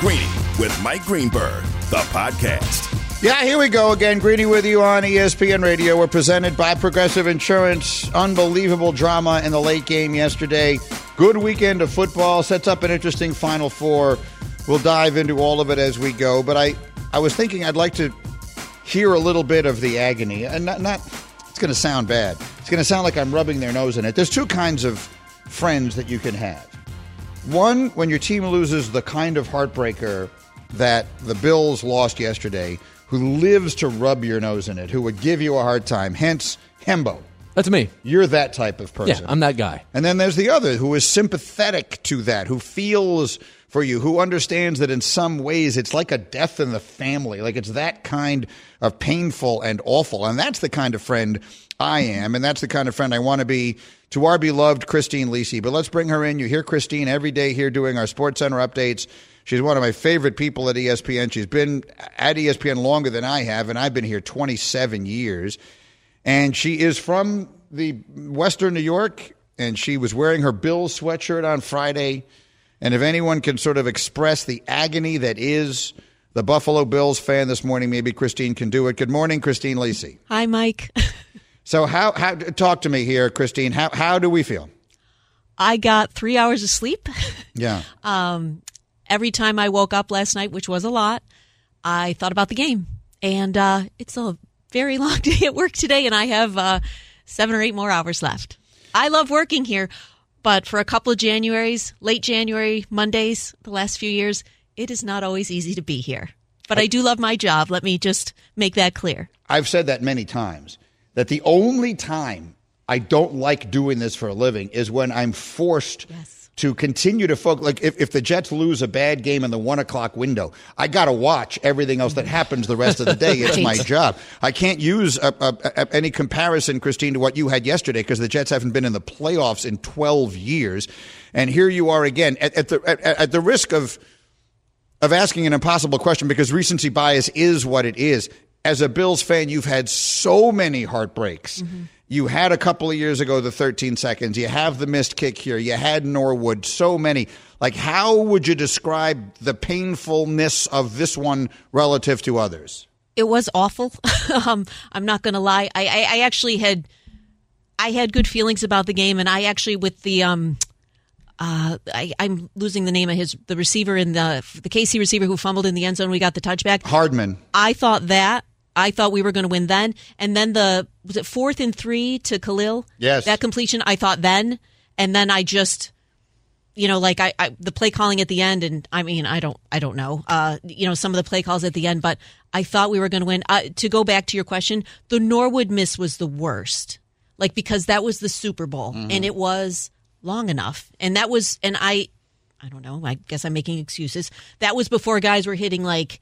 Greeny with Mike Greenberg, the podcast. Yeah, here we go again. Greeny with you on ESPN Radio. We're presented by Progressive Insurance. Unbelievable drama in the late game yesterday. Good weekend of football. Sets up an interesting Final Four. We'll dive into all of it as we go. But I, I was thinking I'd like to hear a little bit of the agony. And not, not it's going to sound bad. It's going to sound like I'm rubbing their nose in it. There's two kinds of friends that you can have. One, when your team loses the kind of heartbreaker that the Bills lost yesterday, who lives to rub your nose in it, who would give you a hard time, hence Hembo. That's me. You're that type of person. Yeah, I'm that guy. And then there's the other who is sympathetic to that, who feels for you, who understands that in some ways it's like a death in the family, like it's that kind of painful and awful. And that's the kind of friend I am, and that's the kind of friend I want to be to our beloved Christine Lisi. But let's bring her in. You hear Christine every day here doing our Sports Center updates. She's one of my favorite people at ESPN. She's been at ESPN longer than I have, and I've been here 27 years. And she is from the Western New York, and she was wearing her Bills sweatshirt on Friday. And if anyone can sort of express the agony that is the Buffalo Bills fan this morning, maybe Christine can do it. Good morning, Christine Lisi. Hi, Mike. So, how, how talk to me here, Christine? How, how do we feel? I got three hours of sleep. Yeah. Um, every time I woke up last night, which was a lot, I thought about the game. And uh, it's a very long day at work today, and I have uh, seven or eight more hours left. I love working here, but for a couple of Januaries, late January, Mondays, the last few years, it is not always easy to be here. But I do love my job. Let me just make that clear. I've said that many times that the only time I don't like doing this for a living is when I'm forced Yes. to continue to focus. Like if, if the Jets lose a bad game in the one o'clock window, I got to watch everything else that happens the rest of the day. It's my job. I can't use a, a, a, any comparison, Christine, to what you had yesterday because the Jets haven't been in the playoffs in 12 years. And here you are again at, at the, at, at the risk of of asking an impossible question because recency bias is what it is. As a Bills fan, you've had so many heartbreaks. You had a couple of years ago the 13 seconds. You have the missed kick here. You had Norwood. So many. Like, how would you describe the painfulness of this one relative to others? it was awful. um, I'm not going to lie. I, I, I actually had, I had good feelings about the game, and I actually with the, um, uh, I, I'm losing the name of his the receiver in the the KC receiver who fumbled in the end zone. We got the touchback. Hardman. I thought that. I thought we were going to win then, and then the was it fourth and three to Khalil? Yes. that completion. I thought then, and then I just you know, like I, I the play calling at the end, and I mean, I don't, I don't know, uh, you know, some of the play calls at the end, but I thought we were going to win. Uh, to go back to your question, the Norwood miss was the worst, like because that was the Super Bowl, and it was long enough, and that was, and I, I don't know, I guess I'm making excuses. That was before guys were hitting like,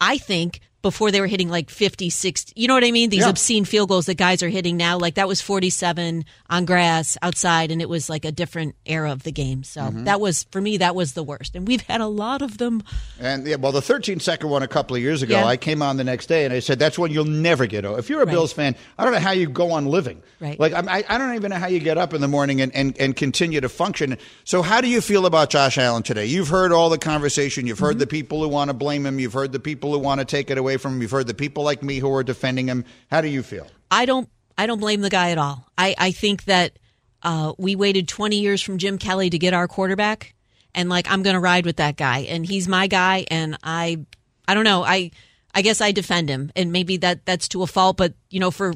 I think before they were hitting like 50, 60, you know what I mean? These Yeah. obscene field goals that guys are hitting now, like that was 47 on grass outside, and it was like a different era of the game. So Mm-hmm. that was, for me, that was the worst. And we've had a lot of them. And yeah, well, the 13 second one a couple of years ago, Yeah. I came on the next day and I said, that's one you'll never get over. If you're a Right. Bills fan, I don't know how you go on living. Right. Like, I, I don't even know how you get up in the morning and, and, and continue to function. So, how do you feel about Josh Allen today? You've heard all the conversation. You've Mm-hmm. heard the people who want to blame him. You've heard the people who want to take it away from him. You've heard the people like me who are defending him. How do you feel? I don't, I don't blame the guy at all. I, I think that uh, we waited 20 years from Jim Kelly to get our quarterback, and like I'm going to ride with that guy, and he's my guy, and I, I don't know, I, I guess I defend him, and maybe that that's to a fault, but you know, for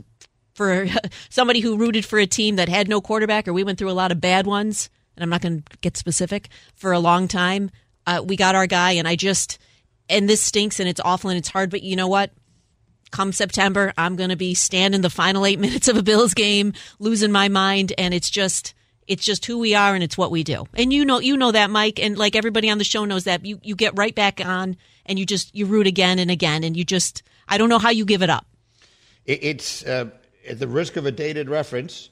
for somebody who rooted for a team that had no quarterback, or we went through a lot of bad ones, and I'm not going to get specific for a long time. Uh, we got our guy, and I just, and this stinks, and it's awful, and it's hard, but you know what? come September, I'm going to be standing the final eight minutes of a Bills game, losing my mind, and it's just it's just who we are and it's what we do. And you know you know that, Mike, and like everybody on the show knows that. You you get right back on and you just you root again and again, and you just I don't know how you give it up. It's uh, at the risk of a dated reference.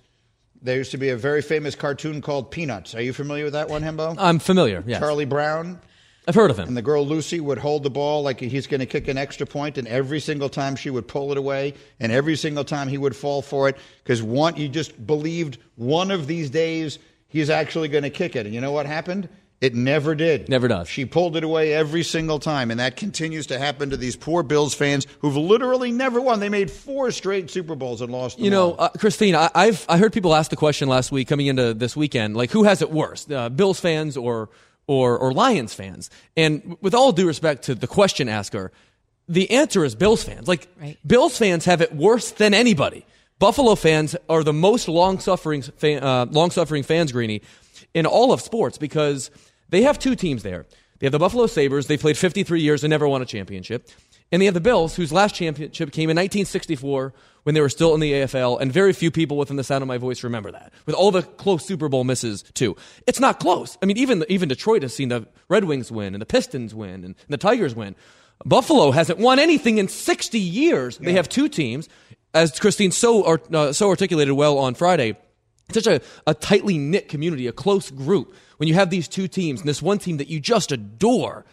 There used to be a very famous cartoon called Peanuts. Are you familiar with that one, Hembo? I'm familiar. Yes, Charlie Brown I've heard of him. and the girl Lucy would hold the ball like he's going to kick an extra point, and every single time she would pull it away, and every single time he would fall for it because one, he just believed one of these days he's actually going to kick it. And you know what happened? It never did. Never does. She pulled it away every single time, and that continues to happen to these poor Bills fans who've literally never won. They made four straight Super Bowls and lost. You know, uh, Christine, I, I've I heard people ask the question last week coming into this weekend, like who has it worse, uh, Bills fans or or or Lions fans? And with all due respect to the question asker, the answer is Bills fans. Like Right. Bills fans have it worse than anybody. Buffalo fans are the most long suffering fan, uh, long suffering fans, Greeny, in all of sports because they have two teams there. They have the Buffalo Sabres. They played 53 years and never won a championship. And they have the Bills, whose last championship came in 1964 when they were still in the AFL, and very few people within the sound of my voice remember that. With all the close Super Bowl misses, too. It's not close. I mean, even, even Detroit has seen the Red Wings win, and the Pistons win, and the Tigers win. Buffalo hasn't won anything in 60 years. They have two teams. As Christine so, art, uh, so articulated well on Friday, such a, a tightly knit community, a close group. When you have these two teams and this one team that you just adore,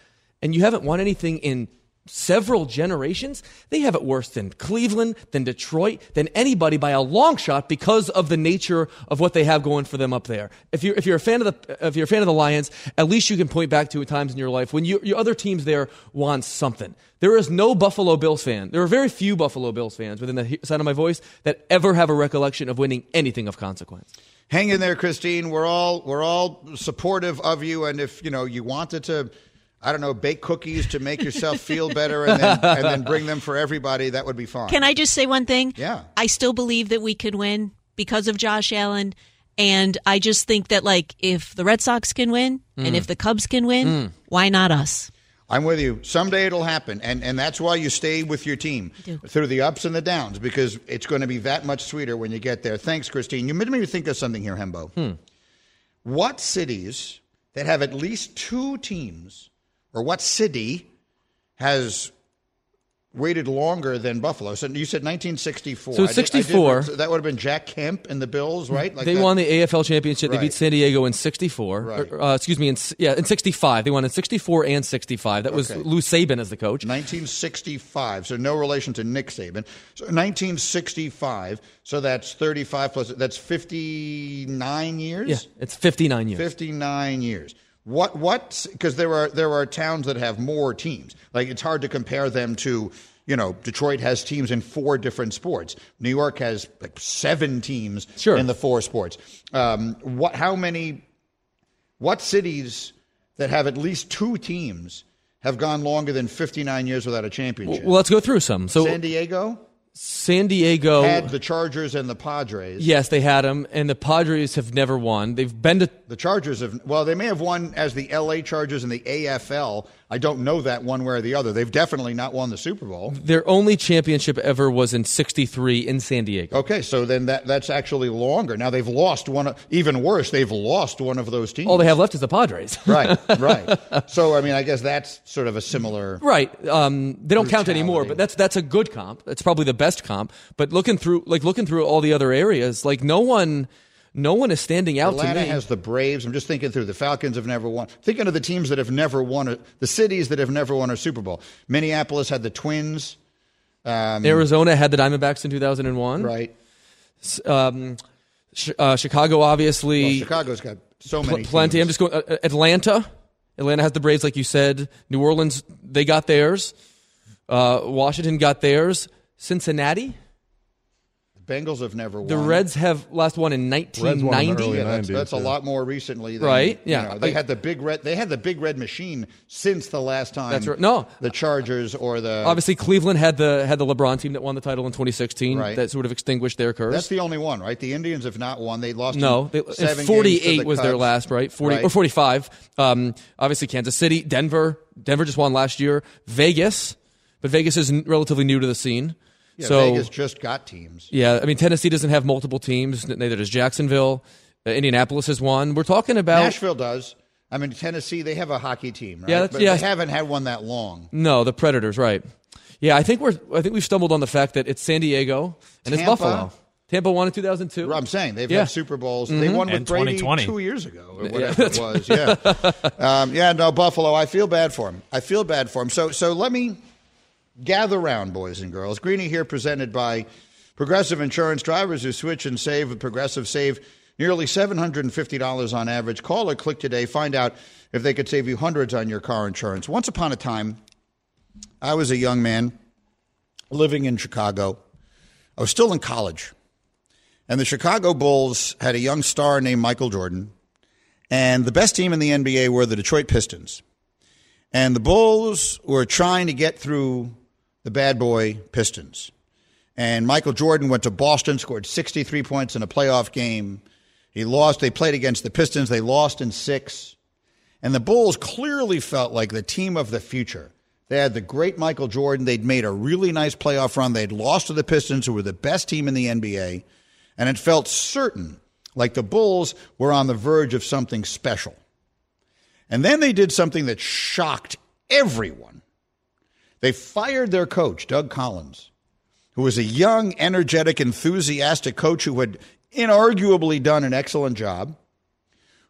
and you haven't won anything in several generations, they have it worse than Cleveland, than Detroit, than anybody by a long shot because of the nature of what they have going for them up there. If you're if you're a fan of the if you're a fan of the Lions, at least you can point back to times in your life when you, your other teams there won something. There is no Buffalo Bills fan. There are very few Buffalo Bills fans within the he- sound of my voice that ever have a recollection of winning anything of consequence. Hang in there, Christine. We're all we're all supportive of you, and if you know you wanted to, I don't know, bake cookies to make yourself feel better, and then and then bring them for everybody, that would be fine. Can I just say one thing? Yeah. I still believe that we could win because of Josh Allen. And I just think that, like, if the Red Sox can win Mm. and if the Cubs can win, why not us? I'm with you. Someday it'll happen, and and that's why you stay with your team through the ups and the downs because it's going to be that much sweeter when you get there. Thanks, Christine. You made me think of something here, Hembo. What cities that have at least two teams, or what city has waited longer than Buffalo? So you said 1964. So I did- did- 64. that would have been Jack Kemp and the Bills, right? Like they that- won the AFL championship. They Right. beat San Diego in '64. Right. Uh, excuse me, in yeah, in '65. They won in '64 and '65. That was Okay. Lou Saban as the coach. 1965, so no relation to Nick Saban. So 1965, so that's 35 plus, that's 59 years? Yeah, it's 59 years. 59 years. What, what, because there are, there are towns that have more teams. Like it's hard to compare them to, you know, Detroit has teams in four different sports. New York has like seven teams Sure. in the four sports. Um, what, how many, what cities that have at least two teams have gone longer than 59 years without a championship? Well, let's go through some. So San Diego San Diego had the Chargers and the Padres. Yes, they had them, and the Padres have never won. They've been to The Chargers have, well, they may have won as the LA Chargers in the AFL. I don't know that one way or the other. They've definitely not won the Super Bowl. their only championship ever was in '63 in San Diego. Okay, so then that, that's actually longer. Now they've lost one, even worse, they've lost one of those teams. All they have left is the Padres. right, right. So, I mean, I guess that's sort of a similar. Right. Um, they don't count anymore, but that's that's a good comp. That's probably the best comp. But looking through like looking through all the other areas, like no one no one is standing out Atlanta to me. has the Braves. I'm just thinking through. The Falcons have never won. Thinking of the teams that have never won, a, the cities that have never won a Super Bowl. Minneapolis had the Twins, Arizona had the Diamondbacks in 2001. right? Um, uh, Chicago Well, obviously Chicago's got so pl- many. plenty. teams. I'm just going uh, uh, Atlanta. Atlanta has the Braves like you said. New Orleans they got theirs. Uh, Washington got theirs. Cincinnati. Bengals have never won. The Reds have last one in Reds won in the 1990. early Yeah, that's, 90s, that's a lot more recently. Than, Right, you yeah. know, they Like- had the big red. They had the big red machine since the last time. That's right. No. the Chargers or the. Obviously, Cleveland had the had the LeBron team that won the title in 2016. Right. That sort of extinguished their curse. that's the only one, right? The Indians have not won. They lost. no, they, seven and games to 48 the was their last, right? 40 Right. or 45. Um, obviously, Kansas City, Denver. Denver just won last year. Vegas, but Vegas is relatively new to the scene. Yeah, so Vegas just got teams. yeah, I mean Tennessee doesn't have multiple teams. Neither does Jacksonville. Uh, Indianapolis has won. We're talking about Nashville does. I mean, Tennessee, they have a hockey team, right? Yeah, but yeah. they haven't had one that long. no the Predators, right? Yeah, I think we're I think we've stumbled on the fact that it's San Diego and it's Buffalo. Tampa won in 2002. I'm saying they've Yeah. had Super Bowls. They won with And Brady two years ago or whatever it was. Yeah, um, yeah. No, Buffalo. I feel bad for him. I feel bad for him. So, so let me gather round, boys and girls. Greeny here, presented by Progressive Insurance. Drivers who switch and save with Progressive save nearly $750 on average. Call or click today. Find out if they could save you hundreds on your car insurance. Once upon a time, I was a young man living in Chicago. I was still in college. And the Chicago Bulls had a young star named Michael Jordan. And the best team in the NBA were the Detroit Pistons. And the Bulls were trying to get through the bad boy Pistons. And Michael Jordan went to Boston, scored 63 points in a playoff game. He lost. They played against the Pistons. They lost in six. And the Bulls clearly felt like the team of the future. They had the great Michael Jordan. They'd made a really nice playoff run. They'd lost to the Pistons, who were the best team in the NBA. And it felt certain like the Bulls were on the verge of something special. And then they did something that shocked everyone. They fired their coach, Doug Collins, who was a young, energetic, enthusiastic coach who had inarguably done an excellent job,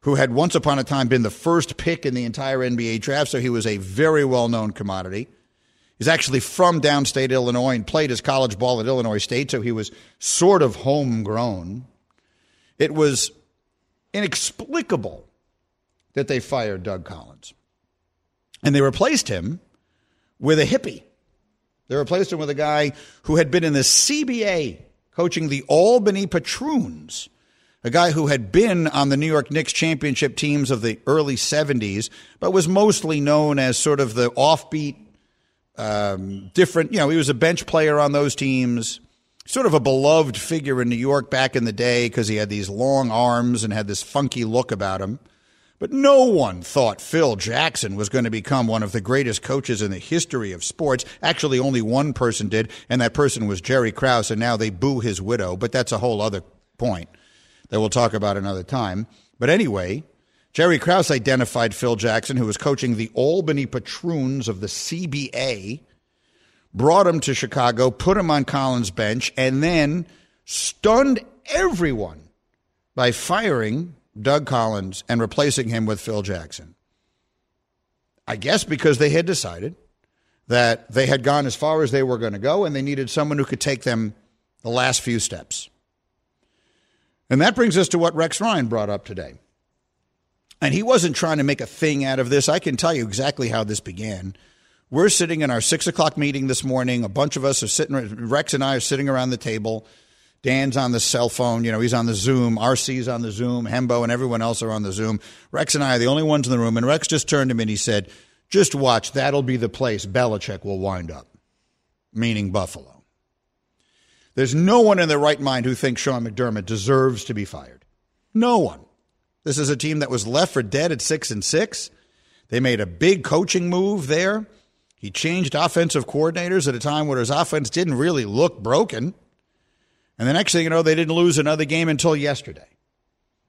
who had once upon a time been the first pick in the entire NBA draft, so he was a very well known commodity. He's actually from downstate Illinois and played his college ball at Illinois State, so he was sort of homegrown. It was inexplicable that they fired Doug Collins. And they replaced him with a hippie. They replaced him with a guy who had been in the CBA coaching the Albany Patroons, a guy who had been on the New York Knicks championship teams of the early 70s, but was mostly known as sort of the offbeat, um, different, you know, he was a bench player on those teams, sort of a beloved figure in New York back in the day because he had these long arms and had this funky look about him. But no one thought Phil Jackson was going to become one of the greatest coaches in the history of sports. Actually, only one person did, and that person was Jerry Krause, and now they boo his widow. But that's a whole other point that we'll talk about another time. But anyway, Jerry Krause identified Phil Jackson, who was coaching the Albany Patroons of the CBA, brought him to Chicago, put him on Collins' bench, and then stunned everyone by firing Doug Collins and replacing him with Phil Jackson. I guess because they had decided that they had gone as far as they were going to go and they needed someone who could take them the last few steps. And that brings us to what Rex Ryan brought up today. And he wasn't trying to make a thing out of this. I can tell you exactly how this began. We're sitting in our six o'clock meeting this morning. A bunch of us are sitting, Rex and I are sitting around the table. Dan's on the cell phone. You know, he's on the Zoom. RC's on the Zoom. Hembo and everyone else are on the Zoom. Rex and I are the only ones in the room. And Rex just turned to me and he said, just watch. That'll be the place Belichick will wind up, meaning Buffalo. There's no one in their right mind who thinks Sean McDermott deserves to be fired. No one. This is a team that was left for dead at six and six. They made a big coaching move there. He changed offensive coordinators at a time where his offense didn't really look broken. And the next thing you know, they didn't lose another game until yesterday.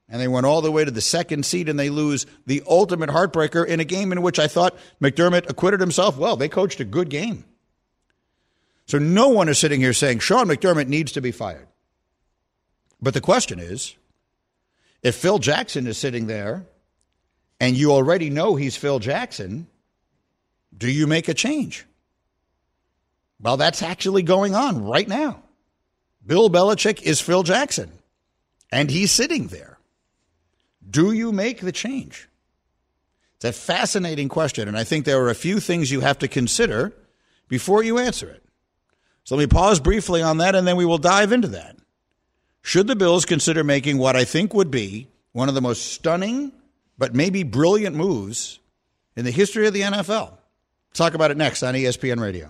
And they went all the way to the second seed and they lose the ultimate heartbreaker in a game in which I thought McDermott acquitted himself well. They coached a good game. So no one is sitting here saying Sean McDermott needs to be fired. But the question is if Phil Jackson is sitting there and you already know he's Phil Jackson, do you make a change? Well, that's actually going on right now. Bill Belichick is Phil Jackson, and he's sitting there. Do you make the change? It's a fascinating question, and I think there are a few things you have to consider before you answer it. So let me pause briefly on that, and then we will dive into that. Should the Bills consider making what I think would be one of the most stunning, but maybe brilliant moves in the history of the NFL? Talk about it next on ESPN Radio.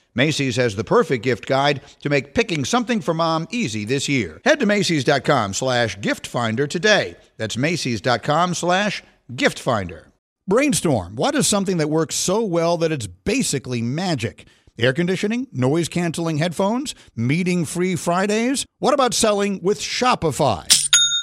Macy's has the perfect gift guide to make picking something for mom easy this year. Head to Macy's.com slash gift finder today. That's Macy's.com slash gift finder. Brainstorm. What is something that works so well that it's basically magic? Air conditioning, noise canceling headphones, meeting free Fridays? What about selling with Shopify?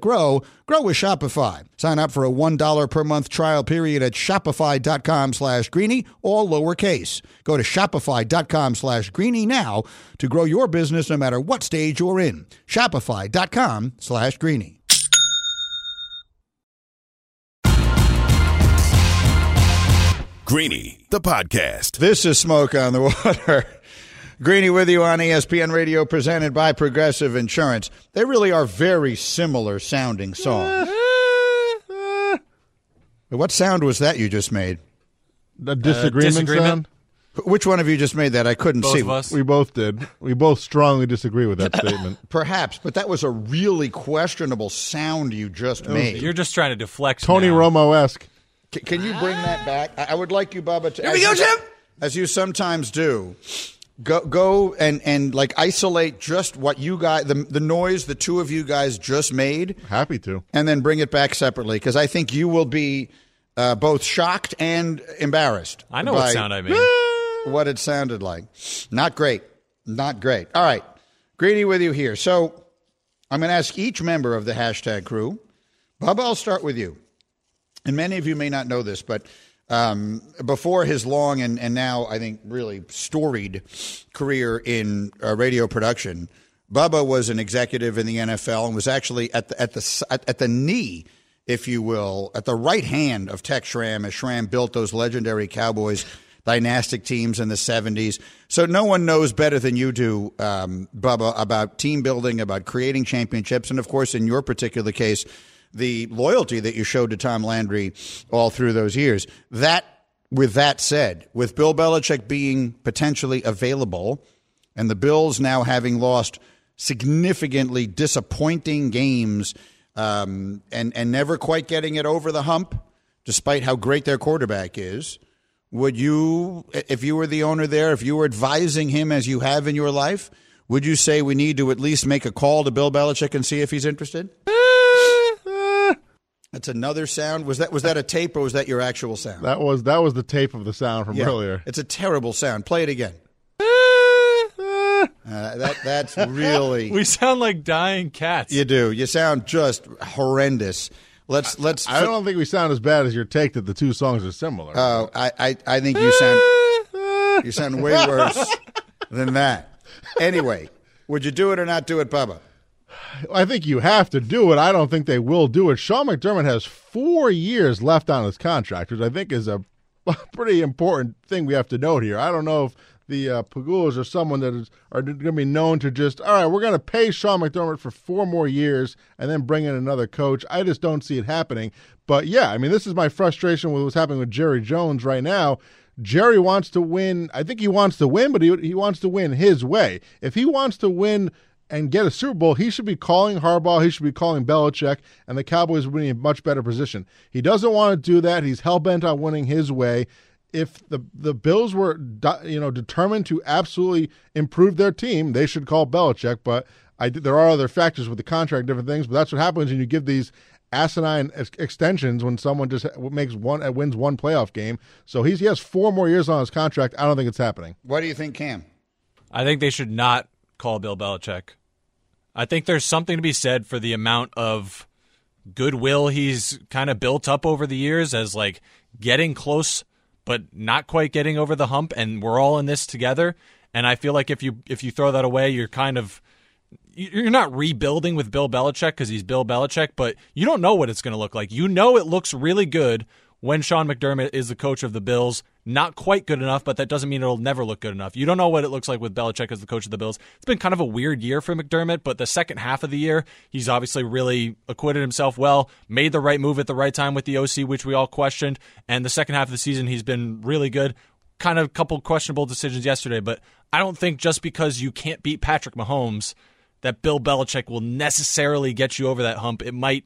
grow, grow with Shopify. Sign up for a $1 per month trial period at shopify.com slash greeny, all lowercase. Go to shopify.com slash greeny now to grow your business no matter what stage you're in. Shopify.com slash greeny. Greeny, the podcast. This is Smoke on the Water. Greeny with you on ESPN Radio, presented by Progressive Insurance. They really are very similar sounding songs. what sound was that you just made? A disagreement, uh, disagreement? sound? Which one of you just made that? I couldn't Both see. of us. We both did. We both strongly disagree with that statement. Perhaps, but that was a really questionable sound you just made. You're just trying to deflect. Tony now. Romo esque. C- can you bring that back? I, I would like you, Bubba, to. Here we go, you- Jim! As you sometimes do, go go and and like isolate just what you guys the the noise the two of you guys just made, Happy to. and then bring it back separately because I think you will be uh, both shocked and embarrassed. I know by what sound I made. What it sounded like. Not great. Not great. All right, Greeny with you here. So I'm going to ask each member of the hashtag crew. Bubba, I'll start with you and many of you may not know this, but um, before his long and, and now I think really storied career in uh, radio production, Bubba was an executive in the NFL and was actually at the at the at, at the knee, if you will, at the right hand of Tex Schramm as Schramm built those legendary Cowboys dynastic teams in the 70s. So no one knows better than you do, um, Bubba, about team building, about creating championships, and of course, in your particular case, the loyalty that you showed to Tom Landry all through those years. That, with that said, with Bill Belichick being potentially available and the Bills now having lost significantly disappointing games um, and, and never quite getting it over the hump, despite how great their quarterback is, would you, if you were the owner there, if you were advising him as you have in your life, would you say we need to at least make a call to Bill Belichick and see if he's interested? That's another sound. Was that was that a tape or was that your actual sound? That was that was the tape of the sound from Yeah. earlier. It's a terrible sound. Play it again. Uh, that that's really We sound like dying cats. you do. You sound just horrendous. Let's let's. I don't think we sound as bad as your take that the two songs are similar. Oh, I, I I think you sound you sound way worse than that. Anyway, would you do it or not do it, Bubba? I think you have to do it. I don't think they will do it. Sean McDermott has four years left on his contract, which I think is a pretty important thing we have to note here. I don't know if the uh, Pegulas are someone that is are going to be known to just all right. We're going to pay Sean McDermott for four more years and then bring in another coach. I just don't see it happening. But yeah, I mean, this is my frustration with what's happening with Jerry Jones right now. Jerry wants to win. I think he wants to win, but he he wants to win his way. If he wants to win and get a Super Bowl, he should be calling Harbaugh. He should be calling Belichick, and the Cowboys would be in a much better position. He doesn't want to do that. He's hell bent on winning his way. If the the Bills were you know determined to absolutely improve their team, they should call Belichick. But I, there are other factors with the contract, different things. But that's what happens when you give these asinine ex- extensions when someone just makes one uh, wins one playoff game. So he's he has four more years on his contract. I don't think it's happening. What do you think, Cam? I think they should not call Bill Belichick. I think there's something to be said for the amount of goodwill he's kind of built up over the years as like getting close but not quite getting over the hump and we're all in this together and I feel like if you if you throw that away you're kind of you're not rebuilding with Bill Belichick because he's Bill Belichick, but you don't know what it's going to look like. You know it looks really good when Sean McDermott is the coach of the Bills. Not quite good enough, but that doesn't mean it'll never look good enough. You don't know what it looks like with Belichick as the coach of the Bills. It's been kind of a weird year for McDermott, but the second half of the year, he's obviously really acquitted himself well, made the right move at the right time with the OC, which we all questioned, and the second half of the season, he's been really good. Kind of a couple questionable decisions yesterday, but I don't think just because you can't beat Patrick Mahomes that Bill Belichick will necessarily get you over that hump. It might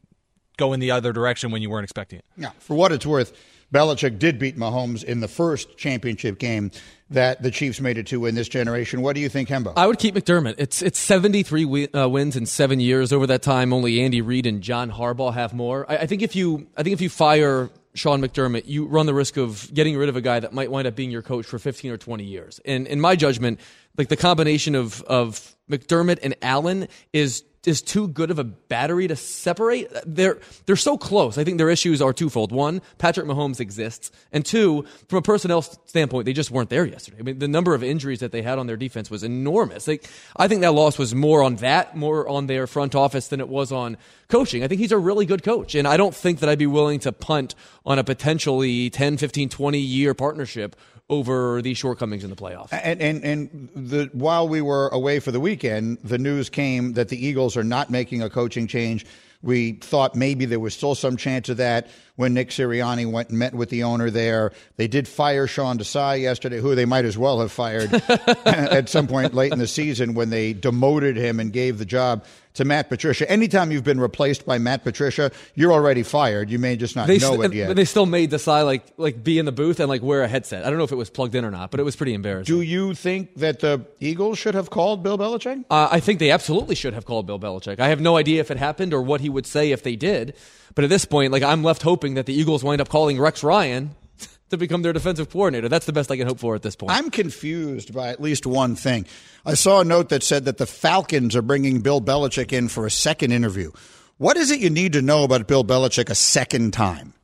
go in the other direction when you weren't expecting it. Yeah, for what it's worth, Belichick did beat Mahomes in the first championship game that the Chiefs made it to in this generation. What do you think, Hembo? I would keep McDermott. It's it's 73 wi- uh, wins in seven years. Over that time, only Andy Reid and John Harbaugh have more. I, I think if you I think if you fire Sean McDermott, you run the risk of getting rid of a guy that might wind up being your coach for 15 or 20 years. And in my judgment, like the combination of of McDermott and Allen is is too good of a battery to separate. They're they're so close. I think their issues are twofold. One, Patrick Mahomes exists, and two, from a personnel standpoint, they just weren't there yesterday. I mean, the number of injuries that they had on their defense was enormous. Like, I think that loss was more on that, more on their front office than it was on coaching. I think he's a really good coach, and I don't think that I'd be willing to punt on a potentially 10, 15, 20 year partnership over the shortcomings in the playoffs. And and and the while we were away for the weekend, the news came that the Eagles are not making a coaching change. We thought maybe there was still some chance of that when Nick Sirianni went and met with the owner there. They did fire Sean Desai yesterday, who they might as well have fired at some point late in the season when they demoted him and gave the job to Matt Patricia. Anytime you've been replaced by Matt Patricia, you're already fired. You may just not They, know st- it yet. but they still made Desai like like be in the booth and like wear a headset. I don't know if it was plugged in or not, but it was pretty embarrassing. Do you think that the Eagles should have called Bill Belichick? Uh, I think they absolutely should have called Bill Belichick. I have no idea if it happened or what he would say if they did. But at this point, like I'm left hoping that the Eagles wind up calling Rex Ryan to become their defensive coordinator. That's the best I can hope for at this point. I'm confused by at least one thing. I saw a note that said that the Falcons are bringing Bill Belichick in for a second interview. What is it you need to know about Bill Belichick a second time?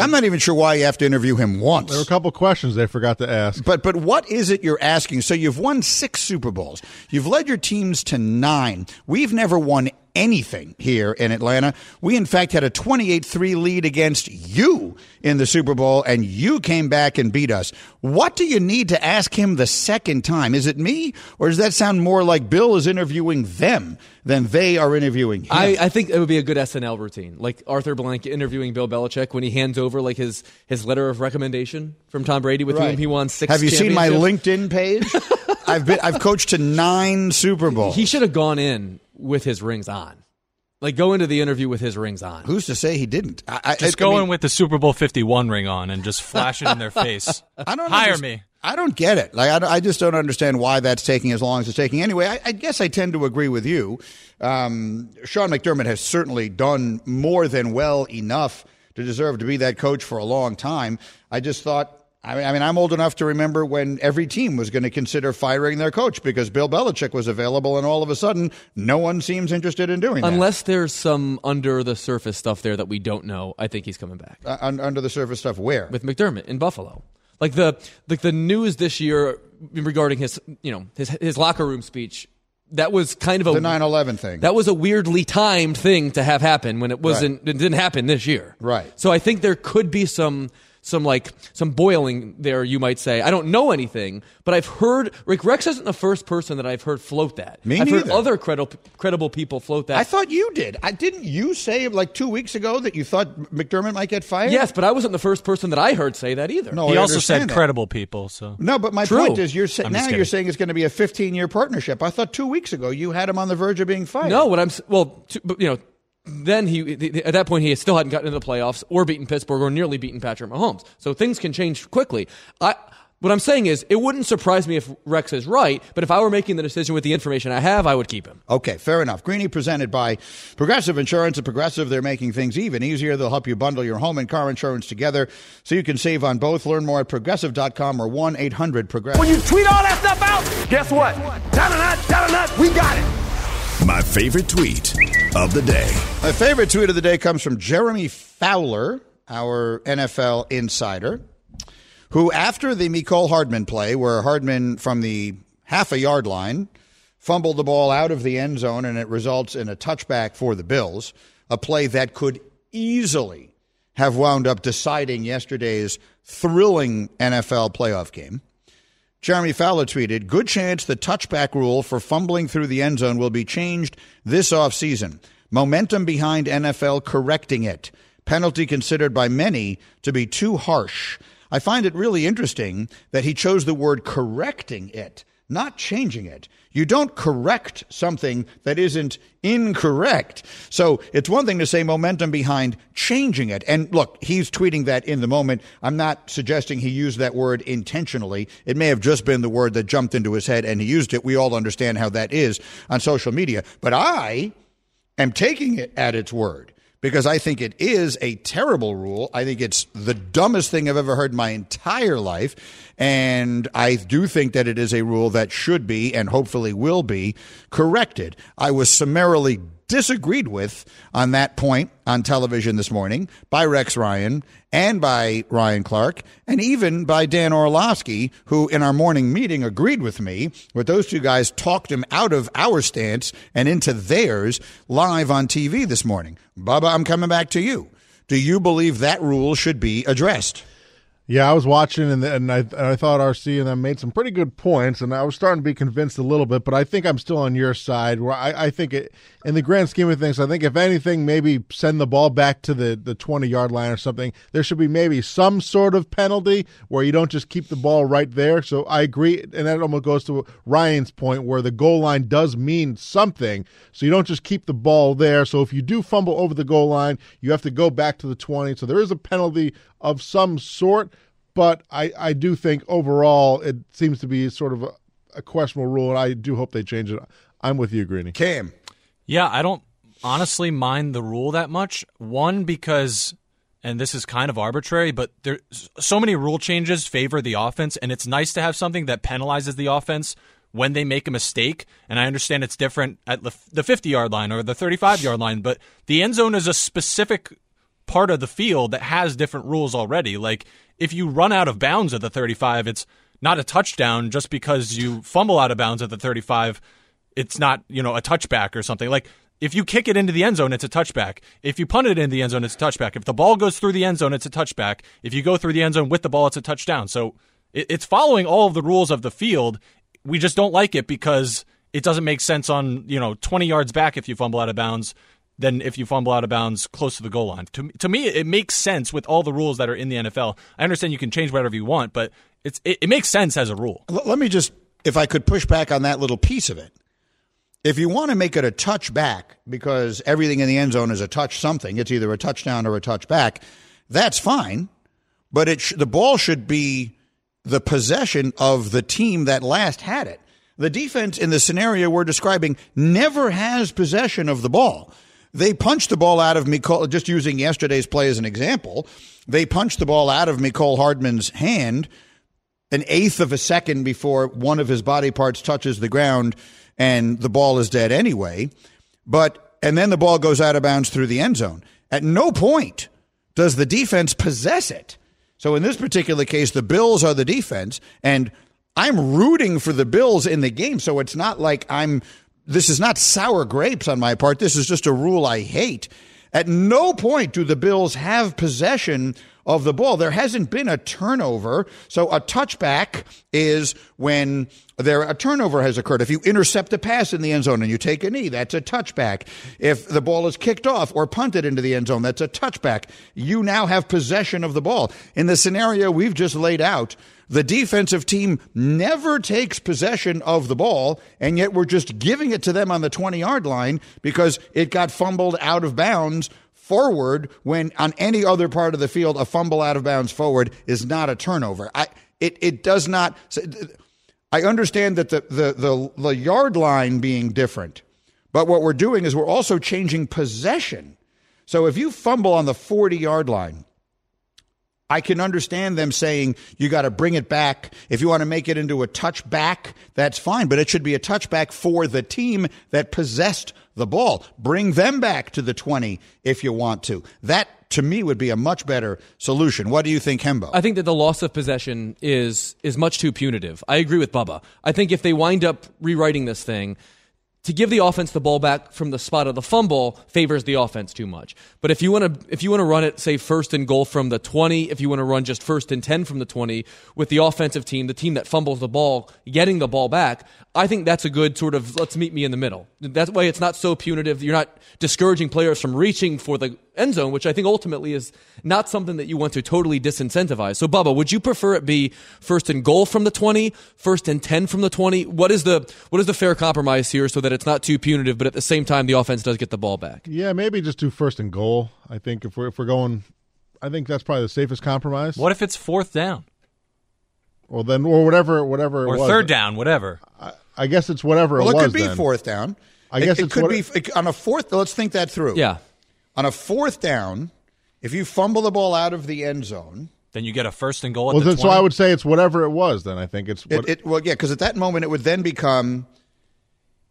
I'm not even sure why you have to interview him once. There were a couple questions they forgot to ask. But but what is it you're asking? So you've won six Super Bowls. You've led your teams to nine. We've never won anything here in Atlanta. We in fact had a 28-3 lead against you in the Super Bowl and you came back and beat us. What do you need to ask him the second time? Is it me or does that sound more like Bill is interviewing them than they are interviewing him? I, I think it would be a good SNL routine, like Arthur Blank interviewing Bill Belichick when he hands over like his his letter of recommendation from Tom Brady, with Right. whom he won six. Have you seen my. LinkedIn page? I've been I've coached to 9 Super Bowls. He should have gone in with his rings on, like go into the interview with his rings on. Who's to say he didn't? I, I, Just I go mean, in with the Super Bowl 51 ring on and just flash it in their face. I don't hire underst- me. I don't get it. Like I, I just don't understand why that's taking as long as it's taking. Anyway, I, I guess I tend to agree with you. Um, Sean McDermott has certainly done more than well enough to deserve to be that coach for a long time. I just thought. I mean, I mean, I'm old enough to remember when every team was going to consider firing their coach because Bill Belichick was available, and all of a sudden, no one seems interested in doing that. Unless there's some under the surface stuff there that we don't know, I think he's coming back Uh, un- under the surface stuff, where with McDermott in Buffalo. Like the like the news this year regarding his you know his his locker room speech. That was kind of a the 9/11 thing. That was a weirdly timed thing to have happen when it wasn't. It didn't happen this year. Right. So I think there could be some some like some boiling there, you might say. I don't know anything, but I've heard Rick Rex isn't the first person that I've heard float that. Me I've heard other credible credible people float that. I thought you did. I didn't you say like two weeks ago that you thought McDermott might get fired? yes, but I wasn't the first person that I heard say that either. No, he I also said understand that. credible people. So No, but my True. point is, you're sa- now you're saying it's going to be a 15 year partnership. I thought two weeks ago you had him on the verge of being fired. No, what I'm well, t- but, you know, then he th- th- at that point he still hadn't gotten into the playoffs or beaten Pittsburgh or nearly beaten Patrick Mahomes. So things can change quickly. I what I'm saying is it wouldn't surprise me if Rex is right, but if I were making the decision with the information I have, I would keep him. Okay, fair enough. Greeny presented by Progressive Insurance. At Progressive, they're making things even easier. They'll help you bundle your home and car insurance together so you can save on both. Learn more at progressive.com or 1 800 Progressive. When you tweet all that stuff out, guess what? Da-da-da, da-da-da, we got it. My favorite tweet of the day. My favorite tweet of the day comes from Jeremy Fowler, our NFL insider, who, after the Mecole Hardman play, where Hardman from the half a yard line fumbled the ball out of the end zone and it results in a touchback for the Bills, a play that could easily have wound up deciding yesterday's thrilling NFL playoff game. Jeremy Fowler tweeted, Good chance the touchback rule for fumbling through the end zone will be changed this offseason. Momentum behind NFL correcting it. Penalty considered by many to be too harsh. I find it really interesting that he chose the word correcting it, not changing it. You don't correct something that isn't incorrect. So it's one thing to say momentum behind changing it. And look, he's tweeting that in the moment. I'm not suggesting he used that word intentionally. It may have just been the word that jumped into his head and he used it. We all understand how that is on social media. But I am taking it at its word because I think it is a terrible rule. I think it's the dumbest thing I've ever heard in my entire life. And I do think that it is a rule that should be and hopefully will be corrected. I was summarily disagreed with on that point on television this morning by Rex Ryan and by Ryan Clark and even by Dan Orlovsky, who in our morning meeting agreed with me, but those two guys talked him out of our stance and into theirs live on TV this morning. Bubba, I'm coming back to you. Do you believe that rule should be addressed? Yeah, I was watching and, and I and I thought RC and them made some pretty good points, and I was starting to be convinced a little bit. But I think I'm still on your side. Where I, I think it, in the grand scheme of things, I think if anything, maybe send the ball back to the the 20 yard line or something. There should be maybe some sort of penalty where you don't just keep the ball right there. So I agree, and that almost goes to Ryan's point where the goal line does mean something. So you don't just keep the ball there. So if you do fumble over the goal line, you have to go back to the 20. So there is a penalty of some sort. But I, I do think overall it seems to be sort of a, a questionable rule, and I do hope they change it. I'm with you, Greeny. Cam. Yeah, I don't honestly mind the rule that much. One because and this is kind of arbitrary, but there so many rule changes favor the offense and it's nice to have something that penalizes the offense when they make a mistake. And I understand it's different at the 50-yard line or the 35-yard line, but the end zone is a specific part of the field that has different rules already. Like if you run out of bounds at the 35, it's not a touchdown just because you fumble out of bounds at the 35. It's not, you know, a touchback or something. Like if you kick it into the end zone, it's a touchback. If you punt it into the end zone, it's a touchback. If the ball goes through the end zone, it's a touchback. If you go through the end zone with the ball, it's a touchdown. So it's following all of the rules of the field. We just don't like it because it doesn't make sense on, you know, 20 yards back if you fumble out of bounds than if you fumble out of bounds close to the goal line. To, to me, it makes sense with all the rules that are in the NFL. I understand you can change whatever you want, but it's it, it makes sense as a rule. Let me just, if I could push back on that little piece of it. If you want to make it a touchback because everything in the end zone is a touch something, it's either a touchdown or a touchback, that's fine. But it sh- the ball should be the possession of the team that last had it. The defense in the scenario we're describing never has possession of the ball. They punched the ball out of Mecole, just using yesterday's play as an example. They punched the ball out of Mecole Hardman's hand an eighth of a second before one of his body parts touches the ground and the ball is dead anyway. But, and then the ball goes out of bounds through the end zone. At no point does the defense possess it. So in this particular case, the Bills are the defense, and I'm rooting for the Bills in the game. So it's not like I'm, this is not sour grapes on my part. This is just a rule I hate. At no point do the Bills have possession of the ball. There hasn't been a turnover. So a touchback is when there a turnover has occurred. If you intercept a pass in the end zone and you take a knee, that's a touchback. If the ball is kicked off or punted into the end zone, that's a touchback. You now have possession of the ball. In the scenario we've just laid out, the defensive team never takes possession of the ball, and yet we're just giving it to them on the 20 yard line because it got fumbled out of bounds forward when on any other part of the field a fumble out of bounds forward is not a turnover. I it it does not I understand that the the the, the yard line being different, but what we're doing is we're also changing possession. So if you fumble on the 40 yard line, I can understand them saying you got to bring it back. If you want to make it into a touchback, that's fine, but it should be a touchback for the team that possessed the ball. Bring them back to the 20 if you want to. That to me would be a much better solution. What do you think, Hembo? I think that the loss of possession is is much too punitive. I agree with Bubba. I think if they wind up rewriting this thing, to give the offense the ball back from the spot of the fumble favors the offense too much. But if you want to if you want to run it say first and goal from the 20, if you want to run just first and 10 from the 20 with the offensive team, the team that fumbles the ball, getting the ball back, I think that's a good sort of let's meet me in the middle. That way it's not so punitive. You're not discouraging players from reaching for the end zone, which I think ultimately is not something that you want to totally disincentivize. So Bubba, would you prefer it be first and goal from the 20, first and 10 from the 20? What is the what is the fair compromise here so that it's not too punitive but at the same time the offense does get the ball back? Yeah, maybe just do first and goal. I think if we're if we're going I think that's probably the safest compromise. What if it's fourth down Well, then or whatever whatever it or was. third down, whatever? I guess it's whatever well, it it was It could be then. fourth down. I It- guess it, could what- be it- on a fourth. Let's think that through. Yeah. On a fourth down, if you fumble the ball out of the end zone, Then you get a first and goal at Well, the then, 20. so I would say it's whatever it was. Then I think it's what, it, it well, yeah, because at that moment it would then become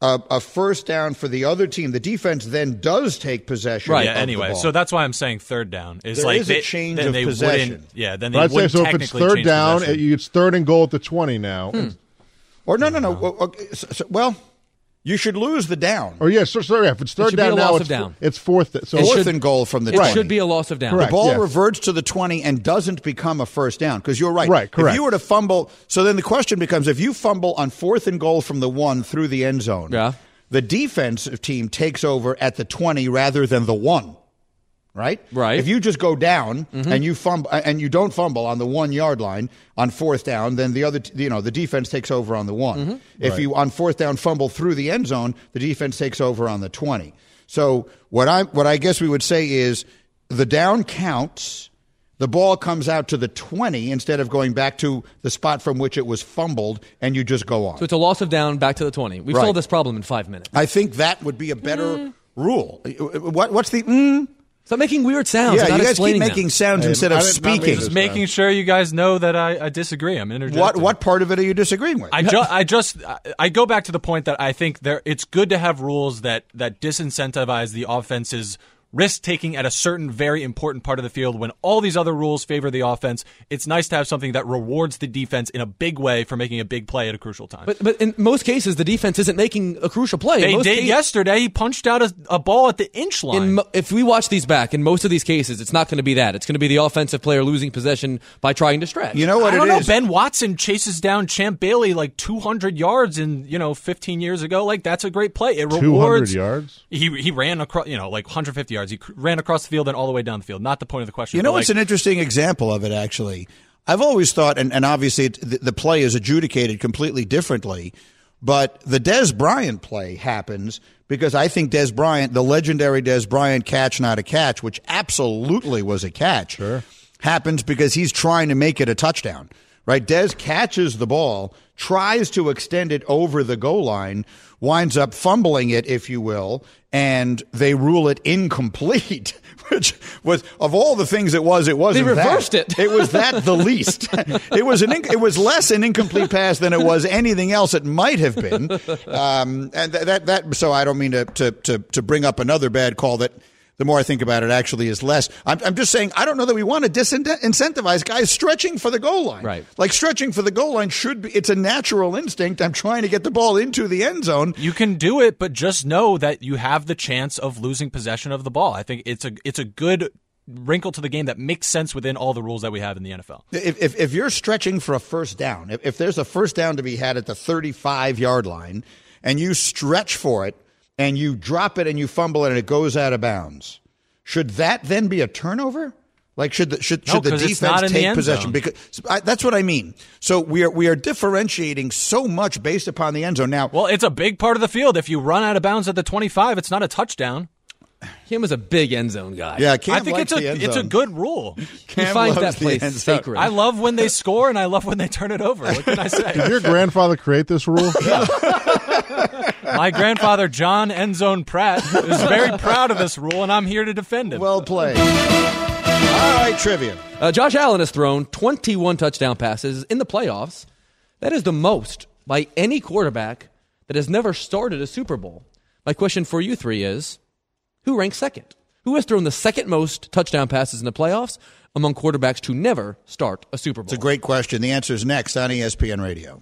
a, a first down for the other team. The defense then does take possession. Right. yeah. of the Anyway, ball. so that's why I'm saying third down is There like is a they, change then of they possession. Wouldn't, yeah, then they But I'd say so. If it's third down, possession. it, it's third and goal at the twenty now. Hmm. Or no, no, no. Well, okay, so- so- well, you should lose the down. Or yeah, so, sorry. If it's third should be down now, it's, down. it's fourth. So It Fourth should- and goal from the It 20. should be a loss of down. Correct. The ball yes. reverts to the 20 and doesn't become a first down because you're right. Right, correct. If you were to fumble, so then the question becomes if you fumble on fourth and goal from the one through the end zone, Yeah. the defensive team takes over at the 20 rather than the one. Right? Right. If you just go down mm-hmm. and you fumble and you don't fumble on the one yard line on fourth down, then the other, t- you know, the defense takes over on the one. Mm-hmm. If you on fourth down fumble through the end zone, the defense takes over on the 20. So what I what I guess we would say is the down counts. The ball comes out to the 20 instead of going back to the spot from which it was fumbled, and you just go on. So it's a loss of down back to the 20. We've Right. solved this problem in 5 minutes. I think that would be a better mm. rule. What, what's the? Mm? Stop making weird sounds. Yeah, you guys keep explaining them. making sounds instead of did not mean speaking. Just making sure you guys know that I, I disagree. I'm interjecting. What what part of it are you disagreeing with? I, ju- I just I- I go back to the point that I think there it's good to have rules that that disincentivize the offense's risk taking at a certain very important part of the field when all these other rules favor the offense. It's nice to have something that rewards the defense in a big way for making a big play at a crucial time. But, but in most cases, the defense isn't making a crucial play. They most did ca- yesterday. He punched out a, a ball at the inch line. In, mo- if we watch these back, in most of these cases, it's not going to be that. It's going to be the offensive player losing possession by trying to stretch. you know what I don't it know. is? Ben Watson chases down Champ Bailey like 200 yards in you know 15 years ago. Like that's a great play. It rewards two hundred rewards yards. He he ran across you know like 150 yards. He cr- ran across the field and all the way down the field. Not the point of the question. You know like, an interesting example of it, actually? I've always thought, and, and obviously the, the play is adjudicated completely differently, but the Dez Bryant play happens because I think Dez Bryant, the legendary Dez Bryant catch, not a catch, which absolutely was a catch, happens because he's trying to make it a touchdown. Right? Dez catches the ball, tries to extend it over the goal line, winds up fumbling it, if you will, and they rule it incomplete, which was of all the things it was, it wasn't. They reversed that. it. It was that the least. it was an. Inc- it was less an incomplete pass than it was anything else it might have been. Um, and th- that that. So I don't mean to to to to bring up another bad call that. The more I think about it, actually, is less. I'm, I'm just saying, I don't know that we want to disincentivize guys stretching for the goal line. Right. Like stretching for the goal line should be, it's a natural instinct. I'm trying to get the ball into the end zone. you can do it, but just know that you have the chance of losing possession of the ball. I think it's a it's a good wrinkle to the game that makes sense within all the rules that we have in the NFL. If, if, if you're stretching for a first down, if, if there's a first down to be had at the 35 yard line and you stretch for it and you drop it and you fumble it and it goes out of bounds, should that then be a turnover? Like should the, should No, should the 'cause it's not defense in the take possession? zone. Because I, that's what I mean. So we are we are differentiating so much based upon the end zone. Now, Well, it's a big part of the field. If you run out of bounds at the 25, it's not a touchdown. Kim is a big end zone guy. yeah, Cam I think likes it's a it's a good rule. he finds loves that the place end zone. sacred. I love when they score and I love when they turn it over. What can I say? Did your grandfather create this rule? My grandfather John Endzone Pratt is very proud of this rule, and I'm here to defend him. Well played. All right, trivia. Uh, Josh Allen has thrown 21 touchdown passes in the playoffs. That is the most by any quarterback that has never started a Super Bowl. My question for you three is who ranks second? Who has thrown the second most touchdown passes in the playoffs among quarterbacks to never start a Super Bowl? It's a great question. The answer is next on ESPN Radio.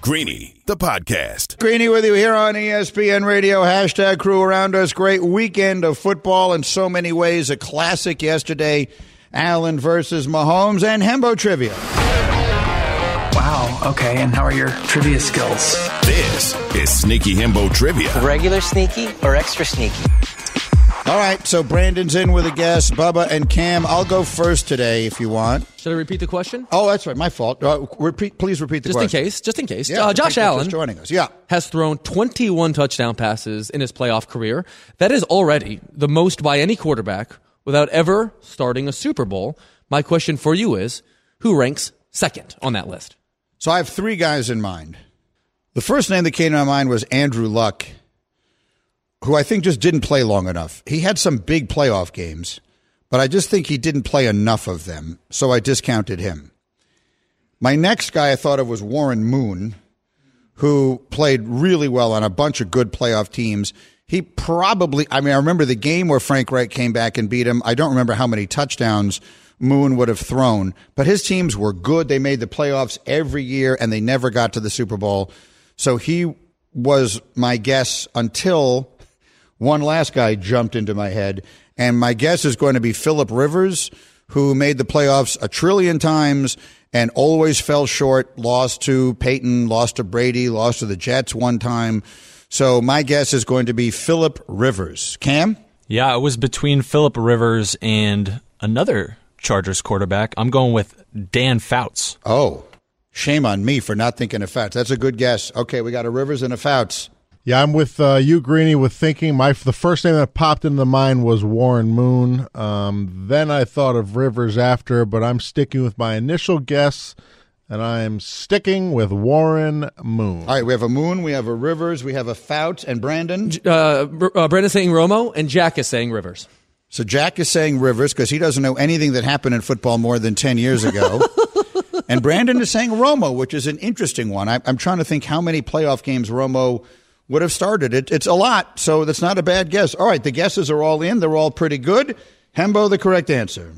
Greeny, the podcast. Greeny with you here on ESPN Radio. Hashtag crew around us. Great weekend of football in so many ways. A classic yesterday. Allen versus Mahomes and Hembo trivia. Wow, okay, and how are your trivia skills? This is Sneaky Hembo Trivia. Regular sneaky or extra sneaky? All right, so Brandon's in with a guest. Bubba and Cam. I'll go first today if you want. Should I repeat the question? Oh, that's right. My fault. Uh, repeat, please repeat the Just question. Just in case, just in case. Yeah, uh, Josh Allen joining us. Yeah. has thrown 21 touchdown passes in his playoff career. That is already the most by any quarterback without ever starting a Super Bowl. My question for you is who ranks second on that list? So I have three guys in mind. The first name that came to my mind was Andrew Luck, who I think just didn't play long enough. He had some big playoff games, but I just think he didn't play enough of them, so I discounted him. My next guy I thought of was Warren Moon, who played really well on a bunch of good playoff teams. He probably, I mean, I remember the game where Frank Reich came back and beat him. I don't remember how many touchdowns Moon would have thrown, but his teams were good. They made the playoffs every year and they never got to the Super Bowl. So he was my guess until one last guy jumped into my head. And my guess is going to be Philip Rivers, who made the playoffs a trillion times and always fell short, lost to Peyton, lost to Brady, lost to the Jets one time. So my guess is going to be Philip Rivers. Cam? Yeah, it was between Philip Rivers and another Chargers quarterback. I'm going with Dan Fouts. Oh, shame on me for not thinking of Fouts. That's a good guess. Okay, we got a Rivers and a Fouts. Yeah, I'm with uh, you, Greeny, with thinking. My the first name that popped into the mind was Warren Moon. Um, then I thought of Rivers after, but I'm sticking with my initial guess, and I'm sticking with Warren Moon. All right, we have a Moon, we have a Rivers, we have a Fouts, and Brandon. Uh, uh, Brandon's saying Romo, and Jack is saying Rivers. So Jack is saying Rivers because he doesn't know anything that happened in football more than 10 years ago. and Brandon is saying Romo, which is an interesting one. I, I'm trying to think how many playoff games Romo would have started. It, it's a lot, so that's not a bad guess. All right, the guesses are all in. They're all pretty good. Hembo, the correct answer.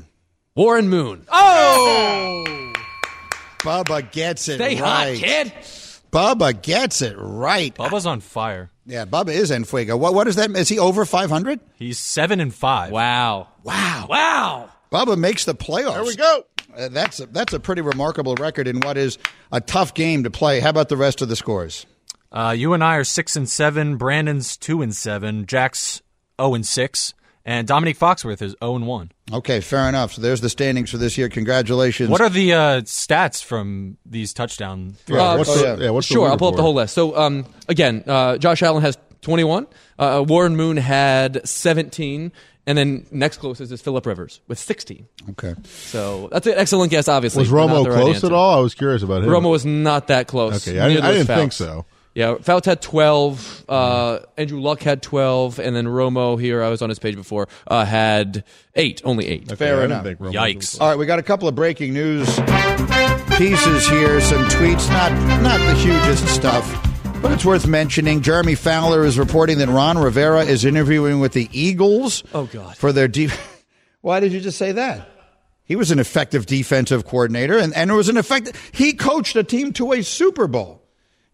Warren Moon. Oh! Bubba gets it Stay right. hot, kid. Bubba gets it right. Bubba's on fire. Yeah, Bubba is en fuego. What, what is that? Is he over 500? He's seven and five. Wow. Wow. Wow. Bubba makes the playoffs. There we go. Uh, that's a, that's a pretty remarkable record in what is a tough game to play. How about the rest of the scores? Uh, you and I are six and seven. Brandon's two and seven. Jack's zero and six, and Dominique Foxworth is zero and one. Okay, fair enough. So there's the standings for this year. Congratulations. What are the uh, stats from these touchdown throws? Uh, what's oh, the, yeah. yeah, what's sure, I'll pull up the whole list. So, um, again, uh, Josh Allen has 21. Uh, Warren Moon had 17. And then next closest is Philip Rivers with 16. Okay. So that's an excellent guess, obviously. Was Romo the right close answer. at all? I was curious about him. Romo was not that close. Okay, I Neither didn't- I didn't think so. Yeah, Fouts had 12. Uh, Andrew Luck had 12. And then Romo, here, I was on his page before, uh, had 8. Only 8. Okay, Fair I enough. think Romo was Yikes. All right, we got a couple of breaking news pieces here, some tweets, not not the hugest stuff, but it's worth mentioning. Jeremy Fowler is reporting that Ron Rivera is interviewing with the Eagles. Oh, God. For their deep. Why did you just say that? He was an effective defensive coordinator, and, and it was an effective. He coached a team to a Super Bowl.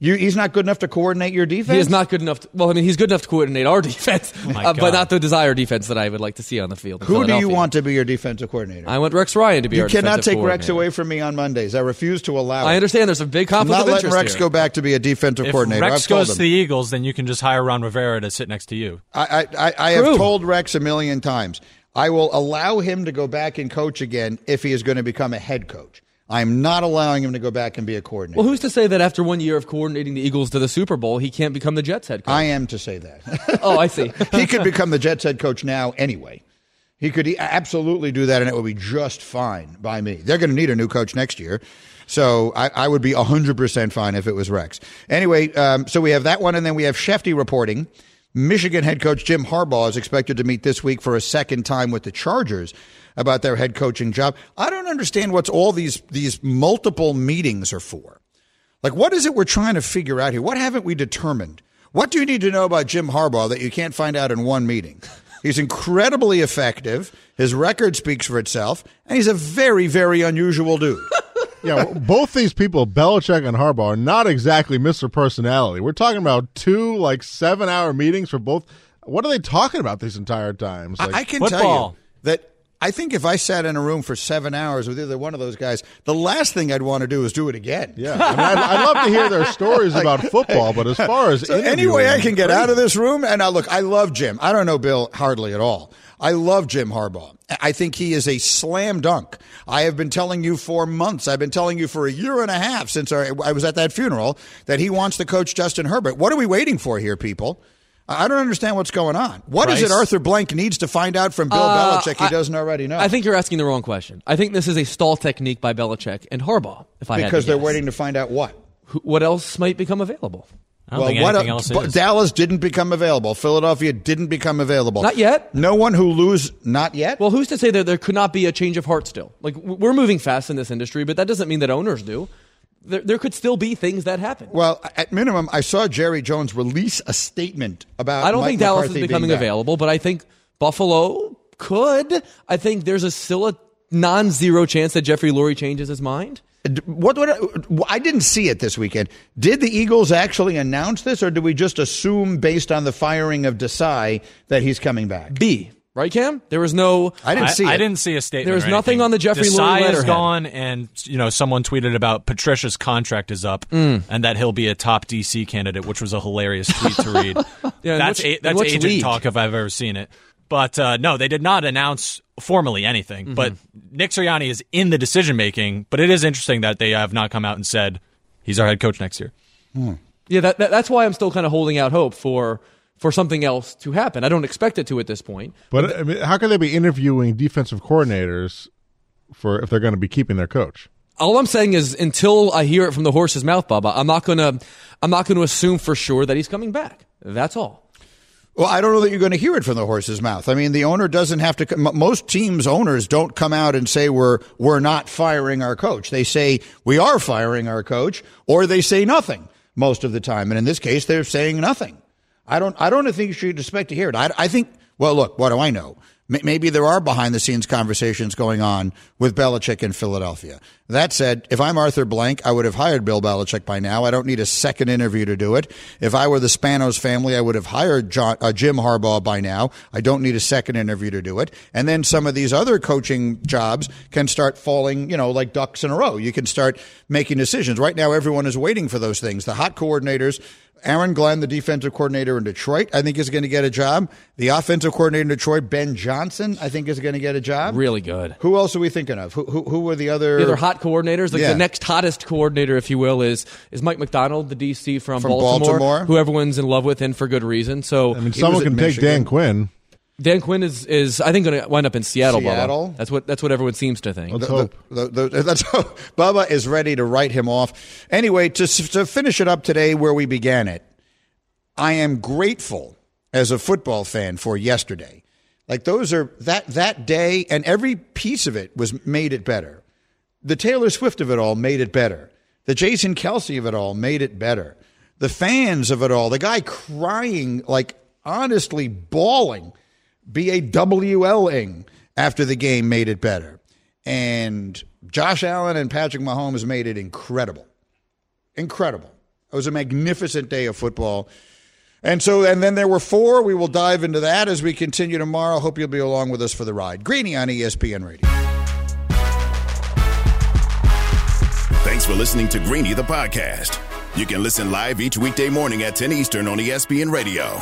You, he's not good enough to coordinate your defense. He is not good enough. To, well, I mean, he's good enough to coordinate our defense, my uh, but not the desired defense that I would like to see on the field. Who do you want to be your defensive coordinator? I want Rex Ryan to be you our cannot defensive take Rex away from me on Mondays. I refuse to allow it. I understand there's a big I'm conflict not letting Rex here. go back to be a defensive If coordinator. Rex I've told goes him. to the Eagles, then you can just hire Ron Rivera to sit next to you. I, I, I, I have told Rex a million times. I will allow him to go back and coach again if he is going to become a head coach. I'm not allowing him to go back and be a coordinator. Well, who's to say that after one year of coordinating the Eagles to the Super Bowl, he can't become the Jets head coach? I am to say that. oh, I see. he could become the Jets head coach now anyway. He could absolutely do that, and it would be just fine by me. They're going to need a new coach next year. So I, I would be 100% fine if it was Rex. Anyway, um, so we have that one, and then we have Schefty reporting. Michigan head coach Jim Harbaugh is expected to meet this week for a second time with the Chargers about their head coaching job. I don't understand what's all these these multiple meetings are for. Like, what is it we're trying to figure out here? What haven't we determined? What do you need to know about Jim Harbaugh that you can't find out in one meeting? He's incredibly effective. His record speaks for itself, and he's a very, very unusual dude. yeah, both these people, Belichick and Harbaugh, are not exactly Mr. Personality. We're talking about two like seven hour meetings for both. What are they talking about these entire times? Like, I can tell you that I think if I sat in a room for seven hours with either one of those guys, the last thing I'd want to do is do it again. yeah, I mean, I'd, I'd love to hear their stories about football, but as far as So any way I can get out of this room, and now look, I love Jim. I don't know Bill hardly at all. I love Jim Harbaugh. I think he is a slam dunk. I have been telling you for months. I've been telling you for a year and a half since I I was at that funeral that he wants to coach Justin Herbert. What are we waiting for here, people? I don't understand what's going on. What is it Arthur Blank needs to find out from Bill Uh, Belichick he I- doesn't already know? I think you're asking the wrong question. I think this is a stall technique by Belichick and Harbaugh. If I had because they're guess. waiting to find out what. Who- what else might become available? I don't think what anything el- else is. Dallas didn't become available. Philadelphia didn't become available. Not yet. No one who lose not yet. Well, who's to say that there could not be a change of heart still? Like we're moving fast in this industry, but that doesn't mean that owners do. There, there could still be things that happen. Well, at minimum, I saw Jerry Jones release a statement about. I don't Mike think Dallas McCarthy is becoming available, but I think Buffalo could. I think there's a still a non-zero chance that Jeffrey Lurie changes his mind. What, what? I didn't see it this weekend. Did the Eagles actually announce this, or do we just assume, based on the firing of Desai, that he's coming back? B, right, Cam? There was no. I didn't see I, it. I didn't see a statement. There's or nothing anything. on the Jeffrey Lurie Desai is gone, and you know someone tweeted about Patricia's contract is up, Mm. and that he'll be a top DC candidate, which was a hilarious tweet to read. Yeah, in that's which- a, in that's which agent league? talk if I've ever seen it. But uh, no, they did not announce formally anything. Mm-hmm. But Nick Sirianni is in the decision making. But it is interesting that they have not come out and said he's our head coach next year. Yeah, that, that, that's why I'm still kind of holding out hope for for something else to happen. I don't expect it to at this point. But I mean, how can they be interviewing defensive coordinators for if they're going to be keeping their coach? All I'm saying is until I hear it from the horse's mouth, Bubba, I'm not gonna I'm not gonna assume for sure that he's coming back. That's all. Well, I don't know that you're going to hear it from the horse's mouth. I mean, the owner doesn't have to. Most teams' owners don't come out and say we're we're not firing our coach. They say we are firing our coach, or they say nothing most of the time. And in this case, they're saying nothing. I don't. I don't think you should expect to hear it. I, I think. Well, look. What do I know? Maybe there are behind the scenes conversations going on with Belichick in Philadelphia. That said, if I'm Arthur Blank, I would have hired Bill Belichick by now. I don't need a second interview to do it. If I were the Spanos family, I would have hired John, uh, Jim Harbaugh by now. I don't need a second interview to do it. And then some of these other coaching jobs can start falling, you know, like ducks in a row. You can start making decisions. Right now, everyone is waiting for those things. The hot coordinators Aaron Glenn, the defensive coordinator in Detroit, I think is going to get a job. The offensive coordinator in Detroit, Ben Johnson, I think is going to get a job. Really good. Who else are we thinking of? Who who, who were the other The other hot coordinators, like Yeah. the next hottest coordinator, if you will, is is Mike Macdonald, the DC from, From Baltimore, Baltimore. who everyone's in love with, and for good reason. So I mean, someone can take Dan Quinn. Dan Quinn is, is I think going to wind up in Seattle. Bubba. Seattle? That's what that's what everyone seems to think. Let's The- hope. the- the- the- that's Bubba is ready to write him off. Anyway, to to finish it up today, where we began it, I am grateful as a football fan for yesterday. Like those are that that day, and every piece of it was made it better. The Taylor Swift of it all made it better. The Jason Kelce of it all made it better. The fans of it all, the guy crying, like honestly bawling, B A W L ing after the game made it better. And Josh Allen and Patrick Mahomes made it incredible. Incredible. It was a magnificent day of football. And so, and then there were four. We will dive into that as we continue tomorrow. Hope you'll be along with us for the ride. Greeny on ESPN Radio. Thanks for listening to Greeny the podcast. You can listen live each weekday morning at 10 Eastern on ESPN Radio.